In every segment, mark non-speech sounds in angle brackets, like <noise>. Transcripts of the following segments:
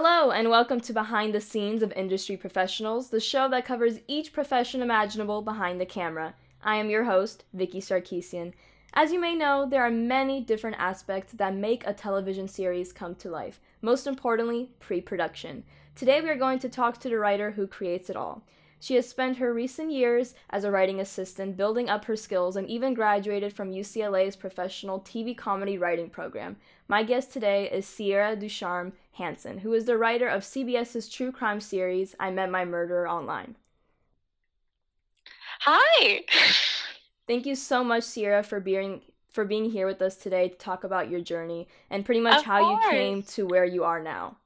Hello, and welcome to Behind the Scenes of Industry Professionals, the show that covers each profession imaginable behind the camera. I am your host, Vicki Sarkisyan. As you may know, there are many different aspects that make a television series come to life, most importantly, pre production. Today, we are going to talk to the writer who creates it all. She has spent her recent years as a writing assistant building up her skills and even graduated from UCLA's professional TV comedy writing program. My guest today is Sierra Ducharme Hansen, who is the writer of CBS's true crime series I Met My Murderer Online. Hi. Thank you so much, Sierra, for being for being here with us today to talk about your journey and pretty much Of how you came to where you are now.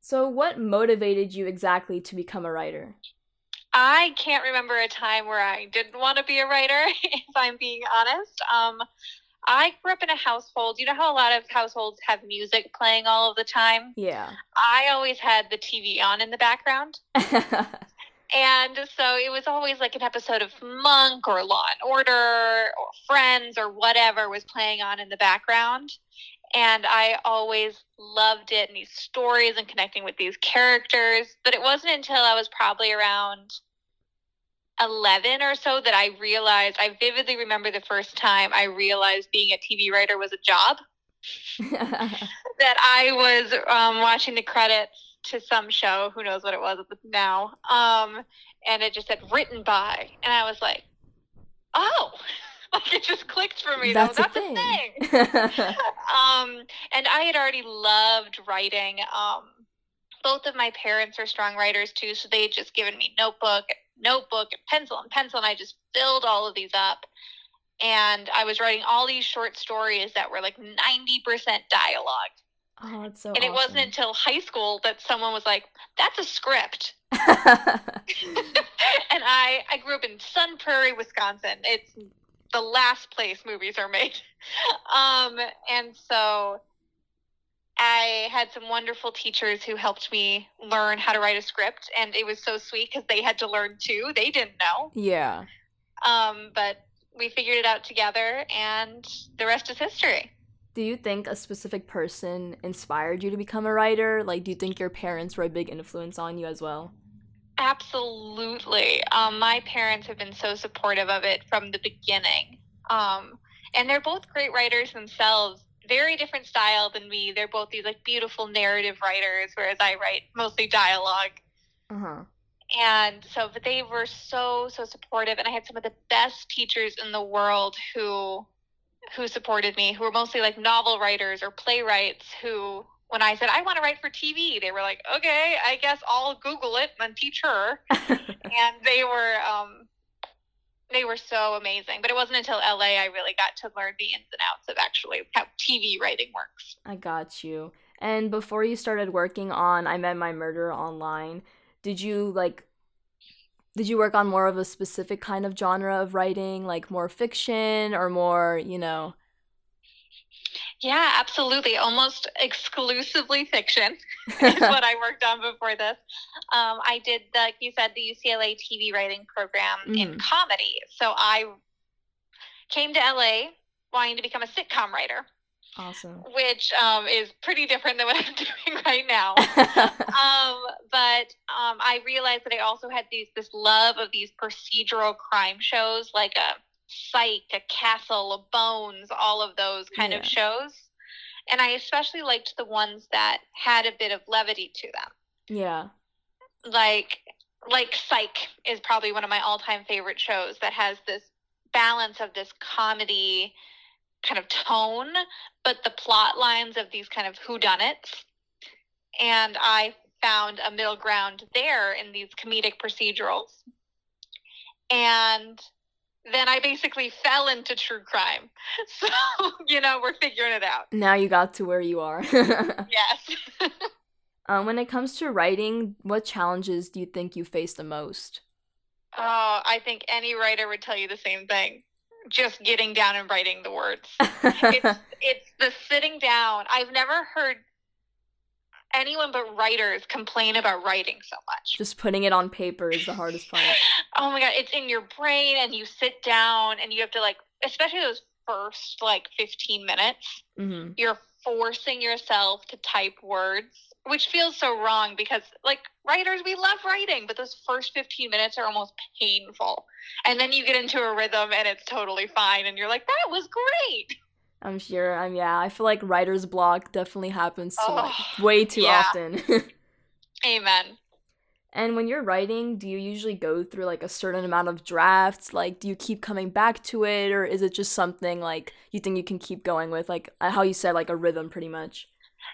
So, what motivated you exactly to become a writer? I can't remember a time where I didn't want to be a writer, <laughs> if I'm being honest. Um, I grew up in a household, you know how a lot of households have music playing all of the time? Yeah. I always had the TV on in the background. <laughs> And so it was always like an episode of Monk or Law and Order or Friends or whatever was playing on in the background. And I always loved it and these stories and connecting with these characters. But it wasn't until I was probably around 11 or so that I realized, I vividly remember the first time I realized being a TV writer was a job <laughs> <laughs> that I was um, watching the credits to some show. Who knows what it was now? Um, and it just said written by, and I was like, "Oh, <laughs> like it just clicked for me. That's though. a That's thing. a thing." <laughs> um, and I had already loved writing. Um, both of my parents are strong writers too, so they had just given me notebook, notebook, and pencil and pencil, and I just filled all of these up. And I was writing all these short stories that were like ninety percent dialogue. oh, that's so And it wasn't until high school that someone was like, "That's a script." <laughs> and I I grew up in Sun Prairie, Wisconsin. It's the last place movies are made. <laughs> Um, and so I had some wonderful teachers who helped me learn how to write a script, and it was so sweet because they had to learn too. They didn't know, yeah. um, but we figured it out together, and the rest is history. Do you think a specific person inspired you to become a writer? Like, do you think your parents were a big influence on you as well? Absolutely. Um, my parents have been so supportive of it from the beginning. Um, and they're both great writers themselves. Very different style than me. They're both these like beautiful narrative writers, whereas I write mostly dialogue. Uh huh. And so, but they were so so supportive, and I had some of the best teachers in the world who who supported me, who were mostly like novel writers or playwrights. Who, when I said I want to write for TV, they were like, "Okay, I guess I'll Google it and teach her." <laughs> and they were um, they were so amazing. But it wasn't until LA I really got to learn the ins and outs of actually how TV writing works. I got you. And before you started working on I Met My Murderer online, did you like did you work on more of a specific kind of genre of writing, like more fiction or more, you know? Yeah, absolutely. Almost exclusively fiction <laughs> is what I worked on before this. Um, I did, the, like you said, the UCLA TV writing program in Mhm. comedy. So I came to LA wanting to become a sitcom writer, awesome. which um, is pretty different than what I'm <laughs> doing right now. <laughs> um, but um, I realized that I also had these this love of these procedural crime shows, like a Psych, a Castle, a Bones, all of those kind Yeah. of shows. And I especially liked the ones that had a bit of levity to them, yeah. like like Psych is probably one of my all time favorite shows that has this balance of this comedy kind of tone, but the plot lines of these kind of whodunits. And I found a middle ground there in these comedic procedurals. And then I basically fell into true crime. <laughs> So, you know, we're figuring it out. Now you got to where you are. <laughs> Yes. <laughs> um, when it comes to writing, what challenges do you think you face the most? Oh, I think any writer would tell you the same thing. Just getting down and writing the words. It's it's the sitting down. I've never heard anyone but writers complain about writing so much. Just putting it on paper is the hardest part. <laughs> Oh my god, it's in your brain and you sit down and you have to like especially those first like 15 minutes, Mm-hmm. you're forcing yourself to type words, which feels so wrong because, like, writers, we love writing, but those first 15 minutes are almost painful. And then you get into a rhythm and it's totally fine, and you're like, that was great. <laughs> I'm sure. I'm yeah. I feel like writer's block definitely happens to like Oh, way too yeah. often. <laughs> Amen. and when you're writing, do you usually go through like a certain amount of drafts? Like, do you keep coming back to it, or is it just something like you think you can keep going with, like uh, how you said, like a rhythm, pretty much?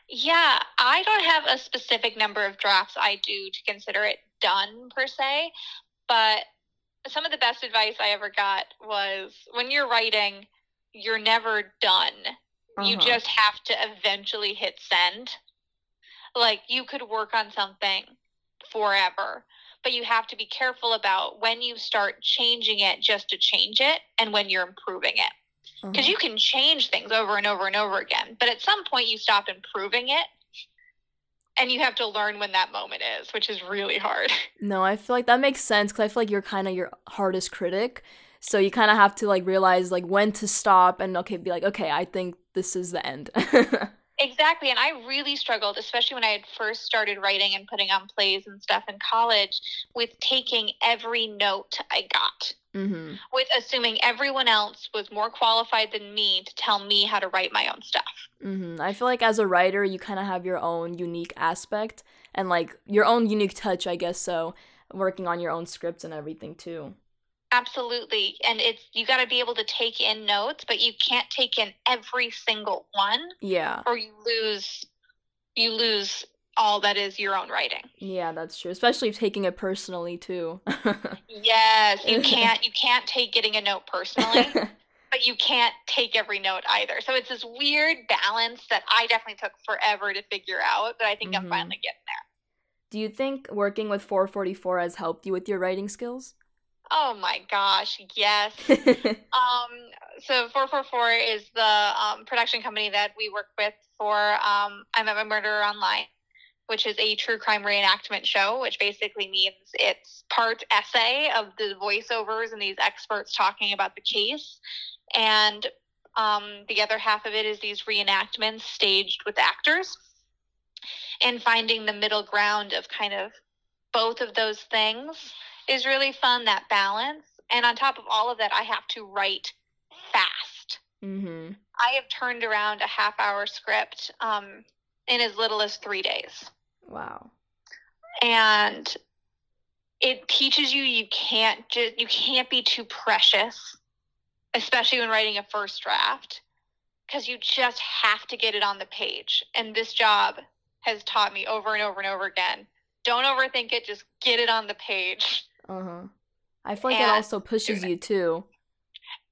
Yeah, I don't have a specific number of drafts I do to consider it done per se, but some of the best advice I ever got was when you're writing, you're never done. You Uh-huh. just have to eventually hit send. Like you could work on something forever, but you have to be careful about when you start changing it just to change it and when you're improving it because Uh-huh. you can change things over and over and over again but at some point you stop improving it and you have to learn when that moment is which is really hard <laughs> No, I feel like that makes sense because I feel like you're kind of your hardest critic. So you kind of have to like realize like when to stop and okay, be like, okay, I think this is the end. <laughs> exactly and i really struggled especially when i had first started writing and putting on plays and stuff in college with taking every note i got mm-hmm. with assuming everyone else was more qualified than me to tell me how to write my own stuff Mm-hmm. I feel like as a writer, you kind of have your own unique aspect and like your own unique touch, I guess. So working on your own scripts and everything too. Absolutely and it's you got to be able to take in notes but you can't take in every single one Yeah, or you lose you lose all that is your own writing. yeah, that's true. Especially taking it personally too. <laughs> Yes, you <laughs> can't you can't take getting a note personally, <laughs> but you can't take every note either. So it's this weird balance that I definitely took forever to figure out, but I think Mhm. I'm finally getting there. Do you think working with 444 has helped you with your writing skills? Oh my gosh, yes. <laughs> Um, so 444 is the um, production company that we work with for um, I'm a Murderer Online, which is a true crime reenactment show, which basically means it's part essay of the voiceovers and these experts talking about the case. And um, the other half of it is these reenactments staged with actors and finding the middle ground of kind of both of those things is really fun, that balance. And on top of all of that, I have to write fast. mm-hmm. I have turned around a half hour script um, in as little as three days. Wow. And it teaches you you can't just you can't be too precious, especially when writing a first draft, because you just have to get it on the page. And this job has taught me over and over and over again. Don't overthink it, just get it on the page. Uh huh. I feel like it also pushes you too.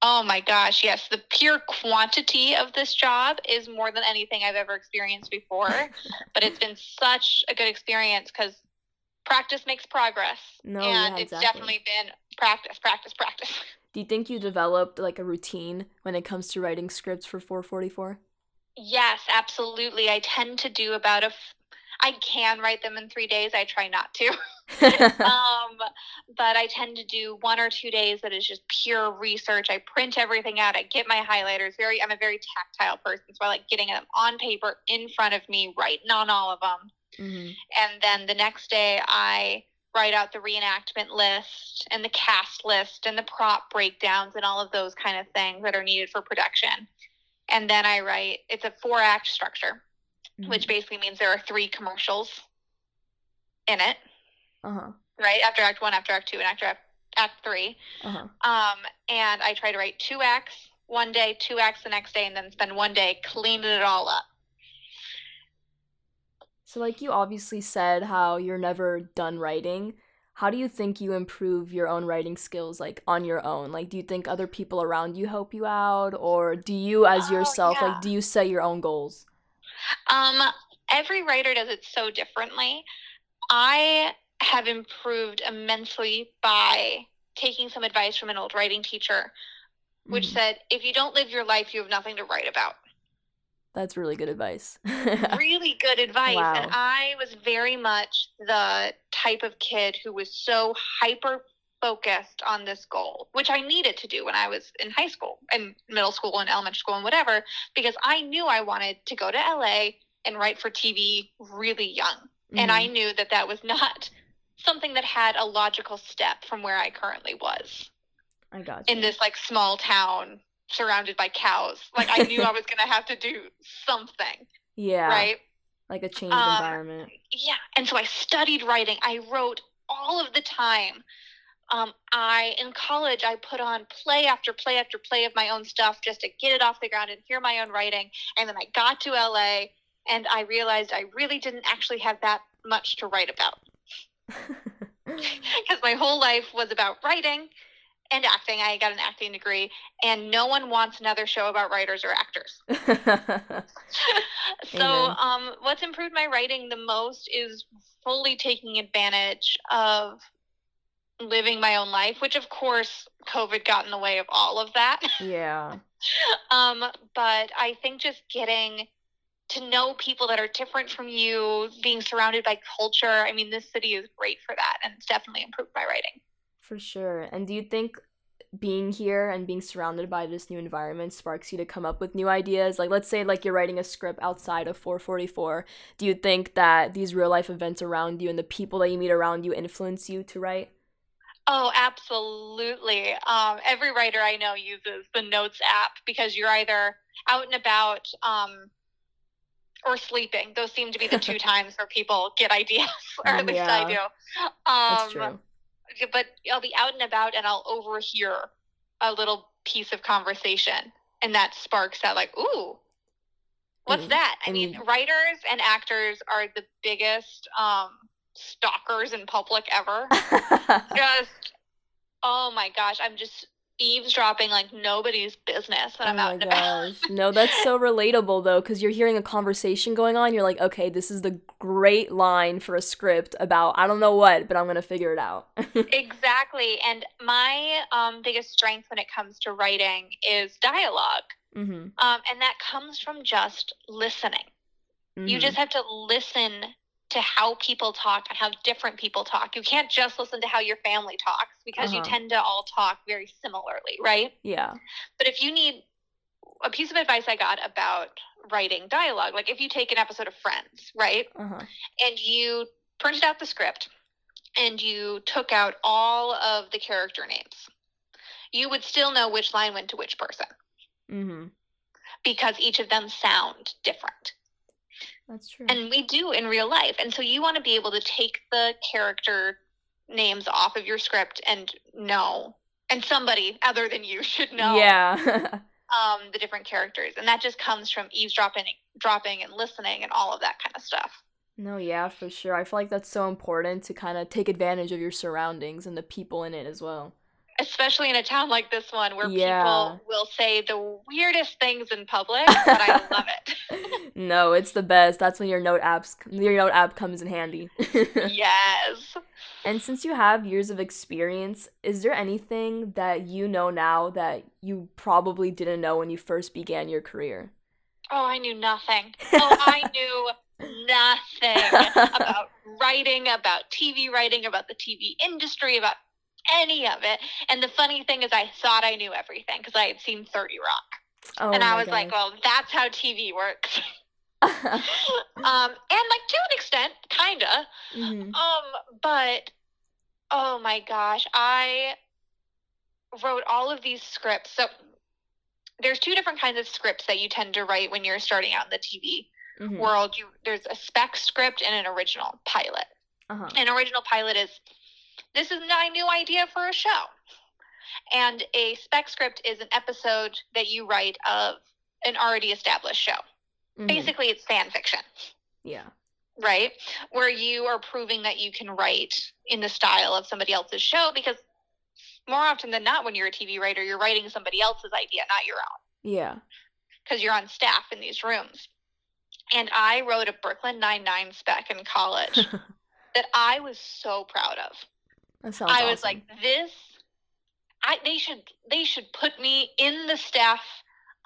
Oh my gosh, yes. The pure quantity of this job is more than anything I've ever experienced before. <laughs> but it's been such a good experience because practice makes progress. No, and yeah, it's definitely been practice, practice, practice. <laughs> Do you think you developed like a routine when it comes to writing scripts for 444? Yes, absolutely. I tend to do about a. I can write them in three days. I try not to. <laughs> <laughs> um, but I tend to do one or two days that is just pure research. I print everything out. I get my highlighters. Very, I'm a very tactile person, so I like getting them on paper in front of me, writing on all of them. hmm And then the next day, I write out the reenactment list and the cast list and the prop breakdowns and all of those kind of things that are needed for production. And then I write. It's a four act structure which basically means there are three commercials in it, Uh huh. right? After Act One, after Act Two, and after Act, act Three. Uh huh. Um, and I try to write two acts one day, two acts the next day, and then spend one day cleaning it all up. So, like you obviously said, how you're never done writing. How do you think you improve your own writing skills, like on your own? Like, do you think other people around you help you out, or do you, as Oh, yourself, yeah. like, do you set your own goals? Um, every writer does it so differently. I have improved immensely by taking some advice from an old writing teacher, which Mhm. said, if you don't live your life, you have nothing to write about. That's really good advice. <laughs> really good advice. Wow. And I was very much the type of kid who was so hyper focused on this goal, which I needed to do when I was in high school and middle school and elementary school and whatever, because I knew I wanted to go to LA and write for TV really young. Mm-hmm. And I mm-hmm. knew that that was not <laughs> something that had a logical step from where I currently was. I got you. In this like small town surrounded by cows. Like I knew I was going to have to do something. Yeah. Right? Like a changed um, environment. Yeah. And so I studied writing. I wrote all of the time. Um, I in college I put on play after play after play of my own stuff just to get it off the ground and hear my own writing. And then I got to LA and I realized I really didn't actually have that much to write about. <laughs> Because my whole life was about writing and acting. I got an acting degree, and no one wants another show about writers or actors. <laughs> so, um, what's improved my writing the most is fully taking advantage of living my own life, which of course COVID got in the way of all of that. <laughs> Yeah. um, but I think just getting to know people that are different from you, being surrounded by culture. I mean, this city is great for that, and it's definitely improved my writing. For sure. And do you think being here and being surrounded by this new environment sparks you to come up with new ideas? Like let's say like you're writing a script outside of 444. Do you think that these real life events around you and the people that you meet around you influence you to write? Oh, absolutely. Um, every writer I know uses the Notes app because you're either out and about um, or sleeping. Those seem to be the two <laughs> times where people get ideas, <laughs> or at least yeah. I do. Um, That's true but I'll be out and about and I'll overhear a little piece of conversation and that sparks that like, ooh, what's mm-hmm. that? I mean, writers and actors are the biggest um, stalkers in public ever. <laughs> just oh my gosh, I'm just eavesdropping like nobody's business when oh I'm out and about. no, that's so relatable though, because you're hearing a conversation going on. You're like, okay, this is the great line for a script about I don't know what, but I'm gonna figure it out. <laughs> exactly. And my um, biggest strength when it comes to writing is dialog mm-hmm. um, and that comes from just listening. Mm-hmm. You just have to listen to how people talk and how different people talk. You can't just listen to how your family talks because uh-huh. you tend to all talk very similarly, right? Yeah. But if you need a piece of advice I got about writing dialogue, like if you take an episode of Friends, right? Uh-huh. And you printed out the script and you took out all of the character names, you would still know which line went to which person. Mm-hmm. Because each of them sound different. That's true. And we do in real life. And so you want to be able to take the character names off of your script and know, and somebody other than you should know. Yeah. <laughs> um, the different characters, and that just comes from eavesdropping, dropping, and listening, and all of that kind of stuff. No, yeah, for sure. I feel like that's so important to kind of take advantage of your surroundings and the people in it as well especially in a town like this one where yeah. people will say the weirdest things in public, but I <laughs> love it. no, it's the best. That's when your note apps your note app comes in handy. <laughs> yes. And since you have years of experience, is there anything that you know now that you probably didn't know when you first began your career? Oh, I knew nothing. <laughs> Oh, I knew nothing about writing, about TV writing, about the TV industry, about any of it. And the funny thing is, I thought I knew everything because I had seen 30 Rock. Oh and I was like, well, that's how TV works. <laughs> um, and like to an extent, kinda. Mm-hmm. Um, but oh my gosh, I wrote all of these scripts. So there's two different kinds of scripts that you tend to write when you're starting out in the TV mm-hmm. world. You there's a spec script and an original pilot. Uh-huh. An original pilot is this is my new idea for a show. And a spec script is an episode that you write of an already established show. Mm-hmm. Basically, it's fan fiction. Yeah. Right? Where you are proving that you can write in the style of somebody else's show because more often than not, when you're a TV writer, you're writing somebody else's idea, not your own. Yeah. Because you're on staff in these rooms. And I wrote a Brooklyn Nine-Nine spec in college <laughs> that I was so proud of. I was like, this I they should they should put me in the staff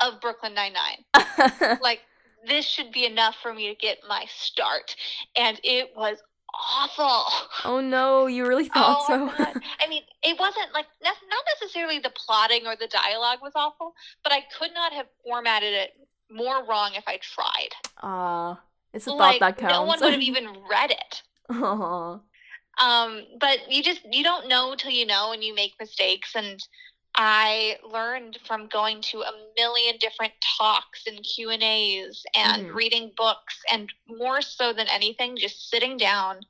of Brooklyn Nine Nine. <laughs> like this should be enough for me to get my start. And it was awful. Oh no, you really <laughs> thought Oh, so? I mean, it wasn't like not necessarily the plotting or the dialogue was awful, but I could not have formatted it more wrong if I tried. Ah, it's a like thought that counts. no one would have <laughs> even read it. Aw. Um, but you just you don't know till you know, and you make mistakes. And I learned from going to a million different talks and Q and A's and Mhm. reading books, and more so than anything, just sitting down,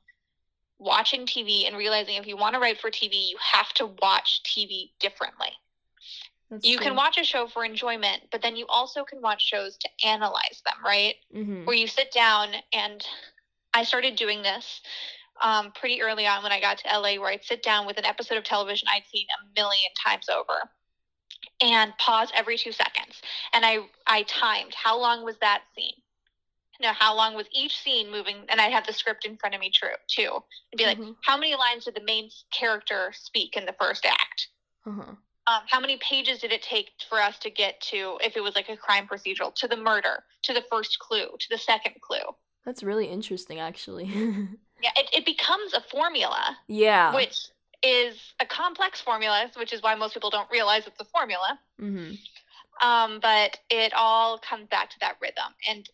watching TV, and realizing if you want to write for TV, you have to watch TV differently. That's you can watch a show for enjoyment, but then you also can watch shows to analyze them, right? Mhm. where you sit down and I started doing this um, pretty early on when I got to LA, where I'd sit down with an episode of television I'd seen a million times over and pause every two seconds. And I, I timed how long was that scene? You know, how long was each scene moving? And I'd have the script in front of me true, too. And be like, Mhm. how many lines did the main character speak in the first act? Uh-huh. um, how many pages did it take for us to get to if it was like a crime procedural to the murder to the first clue to the second clue That's really interesting, actually. <laughs> yeah it, it becomes a formula yeah. which is a complex formula which is why most people don't realize it's a formula hmm um, but it all comes back to that rhythm and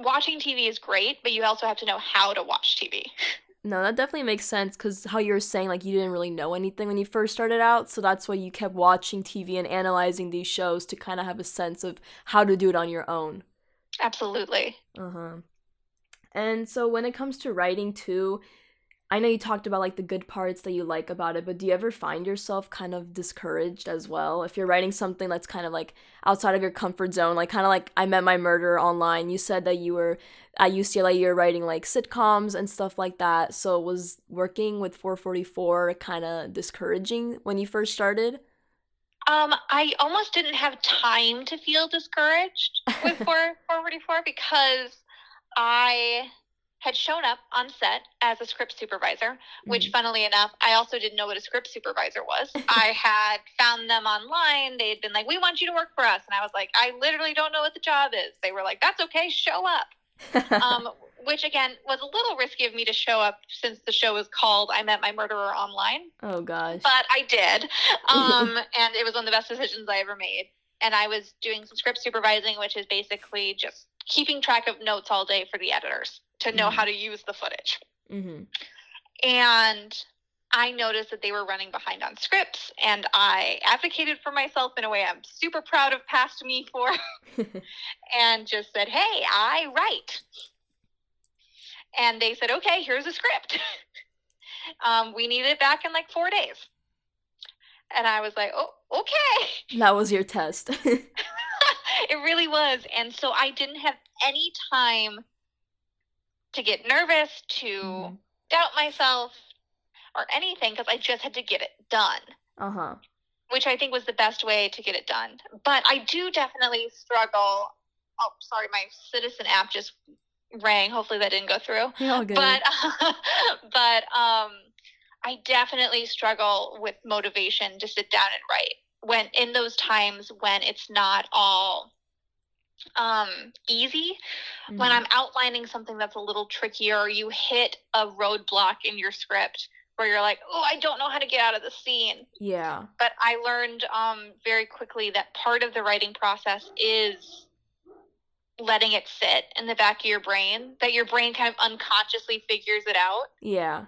watching tv is great but you also have to know how to watch tv No, that definitely makes sense because how you were saying, like, you didn't really know anything when you first started out. So that's why you kept watching TV and analyzing these shows to kind of have a sense of how to do it on your own. absolutely Uh huh. And so when it comes to writing too, I know you talked about like the good parts that you like about it, but do you ever find yourself kind of discouraged as well? If you're writing something that's kind of like outside of your comfort zone, like kind of like I Met My Murderer online, you said that you were at UCLA, you're writing like sitcoms and stuff like that. So was working with 444 kind of discouraging when you first started? Um, I almost didn't have time to feel discouraged with <laughs> 4 444 because I had shown up on set as a script supervisor, which, funnily enough, I also didn't know what a script supervisor was. <laughs> I had found them online. They had been like, "We want you to work for us," and I was like, "I literally don't know what the job is." They were like, "That's okay, show up." <laughs> Um, which again was a little risky of me to show up since the show was called "I Met My Murderer Online." oh gosh. but I did. <laughs> Um, and it was one of the best decisions I ever made. And I was doing some script supervising, which is basically just keeping track of notes all day for the editors to know Mhm. how to use the footage. hmm And I noticed that they were running behind on scripts, and I advocated for myself in a way I'm super proud of past me for, <laughs> and just said, "Hey, I write." And they said, "Okay, here's a script. <laughs> um, we need it back in like four days." And I was like, "Oh, okay." that was your test. <laughs> it really was. And so I didn't have any time to get nervous, to Mhm. doubt myself, or anything because I just had to get it done, uh huh. which I think was the best way to get it done. But I do definitely struggle. Oh, sorry, my Citizen app just rang. Hopefully that didn't go through. <laughs> Good. But <laughs> but um I definitely struggle with motivation to sit down and write when in those times when it's not all um easy when Mhm. i'm outlining something that's a little trickier you hit a roadblock in your script where you're like oh i don't know how to get out of the scene yeah. but i learned um very quickly that part of the writing process is letting it sit in the back of your brain that your brain kind of unconsciously figures it out Yeah.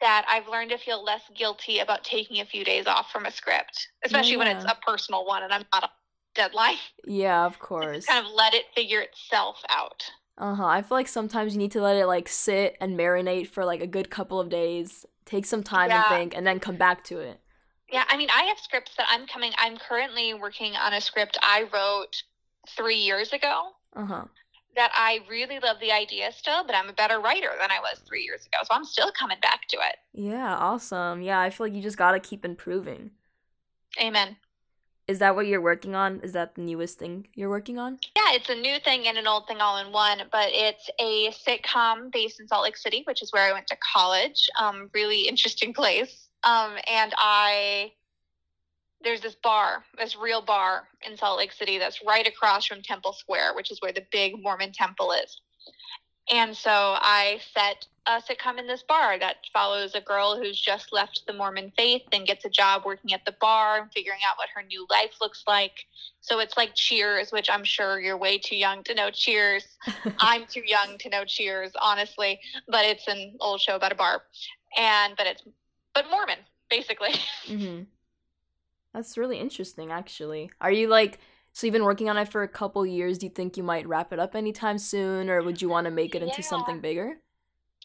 that I've learned to feel less guilty about taking a few days off from a script, especially when it's a personal one and I'm not deadline. <laughs> Yeah, of course. Kind of let it figure itself out. Uh huh. I feel like sometimes you need to let it like sit and marinate for like a good couple of days. Take some time Yeah. and think, and then come back to it. Yeah, I mean, I have scripts that I'm coming, I'm currently working on a script I wrote three years ago Uh huh. that I really love the idea still, but I'm a better writer than I was three years ago. So I'm still coming back to it. Yeah. Awesome. Yeah. I feel like you just gotta keep improving. Amen. Is that what you're working on? Is that the newest thing you're working on? Yeah, it's a new thing and an old thing all in one, but it's a sitcom based in Salt Lake City, which is where I went to college. Um, really interesting place. Um, and I there's this bar, this real bar in Salt Lake City that's right across from Temple Square, which is where the big Mormon temple is. And so I set us a Come in this bar that follows a girl who's just left the Mormon faith and gets a job working at the bar and figuring out what her new life looks like. So it's like Cheers, which I'm sure you're way too young to know Cheers. <laughs> I'm too young to know Cheers, honestly, but it's an old show about a bar. And but it's but Mormon, basically. <laughs> Mm-hmm. That's really interesting, actually. Are you like so you've been working on it for a couple years? Do you think you might wrap it up anytime soon, or would you want to make it into Yeah. something bigger?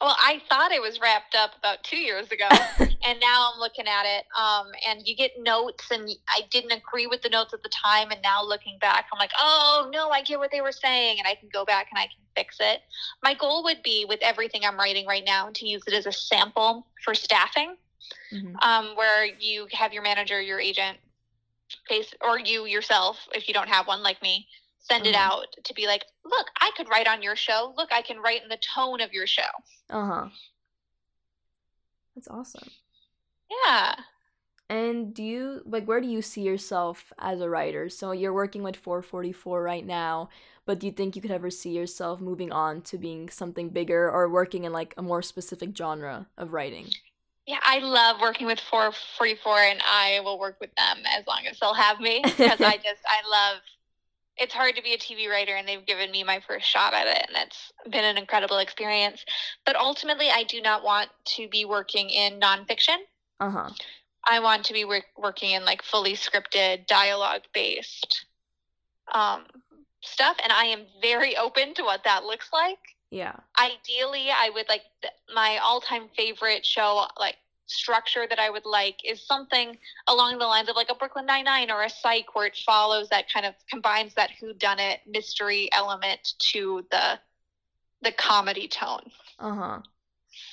Well, I thought it was wrapped up about two years ago, <laughs> and now I'm looking at it. Um, and you get notes, and I didn't agree with the notes at the time, and now looking back, I'm like, oh no, I get what they were saying, and I can go back and I can fix it. My goal would be with everything I'm writing right now to use it as a sample for staffing, Mhm. um, where you have your manager, your agent, face, or you yourself, if you don't have one like me, send it Uh-huh. out to be like, look, I could write on your show. Look, I can write in the tone of your show. Uh huh. That's awesome. Yeah. And do you like where do you see yourself as a writer? So you're working with 444 right now, but do you think you could ever see yourself moving on to being something bigger or working in like a more specific genre of writing? Yeah, I love working with 444 and I will work with them as long as they'll have me because I <laughs> just, I love, it's hard to be a TV writer and they've given me my first shot at it and it's been an incredible experience. But ultimately, I do not want to be working in nonfiction. Uh-huh. I want to be work, working in like fully scripted, dialogue based um, stuff. And I am very open to what that looks like Yeah. ideally i would like th- my all-time favorite show like structure that i would like is something along the lines of like a brooklyn nine-nine or a psych where it follows that kind of combines that who done it mystery element to the the comedy tone Uh-huh.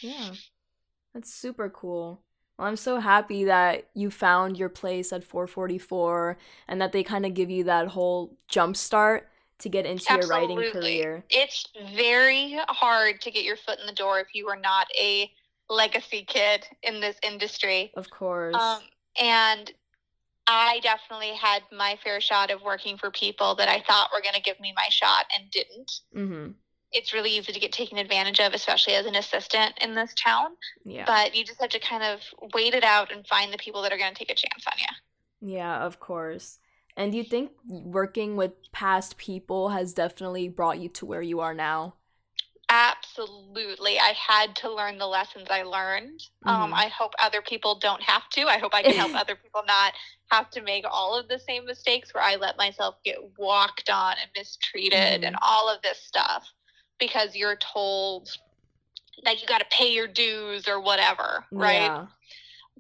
Yeah. That's super cool. Well, I'm so happy that you found your place at 444 and that they kind of give you that whole jump start to get into your writing career. it's very hard to get your foot in the door if you are not a legacy kid in this industry Of course. Um, and I definitely had my fair shot of working for people that I thought were going to give me my shot and didn't. mhm. It's really easy to get taken advantage of, especially as an assistant in this town. Yeah. But you just have to kind of wait it out and find the people that are going to take a chance on you. Yeah, of course. And do you think working with past people has definitely brought you to where you are now? Absolutely. I had to learn the lessons I learned. Um, Mhm. I hope other people don't have to. I hope I can help <laughs> other people not have to make all of the same mistakes where I let myself get walked on and mistreated and all of this stuff because you're told that you got to pay your dues or whatever, right? Yeah.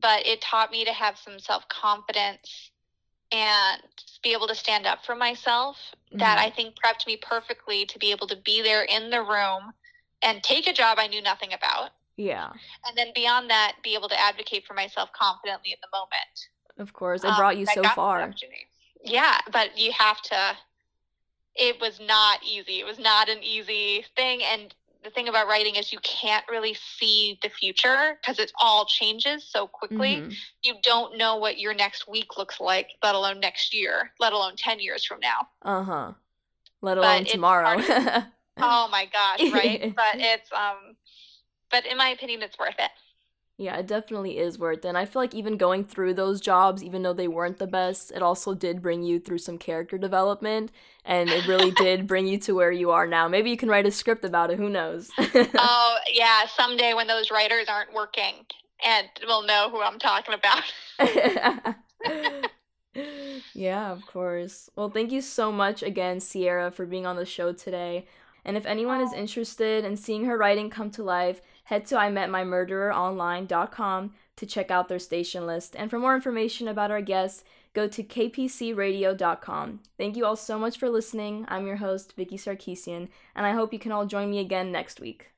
But it taught me to have some self confidence and be able to stand up for myself that Mhm. I think prepped me perfectly to be able to be there in the room and take a job I knew nothing about. Yeah. And then beyond that, be able to advocate for myself confidently in the moment. Of course. It Um, brought you that so that far. Yeah, but you have to, it was not easy. It was not an easy thing. And the thing about writing is you can't really see the future because it all changes so quickly. Mhm. You don't know what your next week looks like, let alone next year, let alone 10 years from now. Uh-huh. Let alone it's tomorrow. <laughs> Oh my gosh, right? <laughs> but it's um but in my opinion it's worth it. Yeah, it definitely is worth it. And I feel like even going through those jobs, even though they weren't the best, it also did bring you through some character development. And it really <laughs> did bring you to where you are now. Maybe you can write a script about it. Who knows? oh <laughs> yeah, someday when those writers aren't working and we'll know who I'm talking about. <laughs> yeah, of course. Well, thank you so much again, Sierra, for being on the show today. And if anyone is Oh. interested in seeing her writing come to life, head to ImetMyMurdererOnline.com to check out their station list. And for more information about our guests, go to kpcradio.com. Thank you all so much for listening. I'm your host, Vicki Sarkisyan, and I hope you can all join me again next week.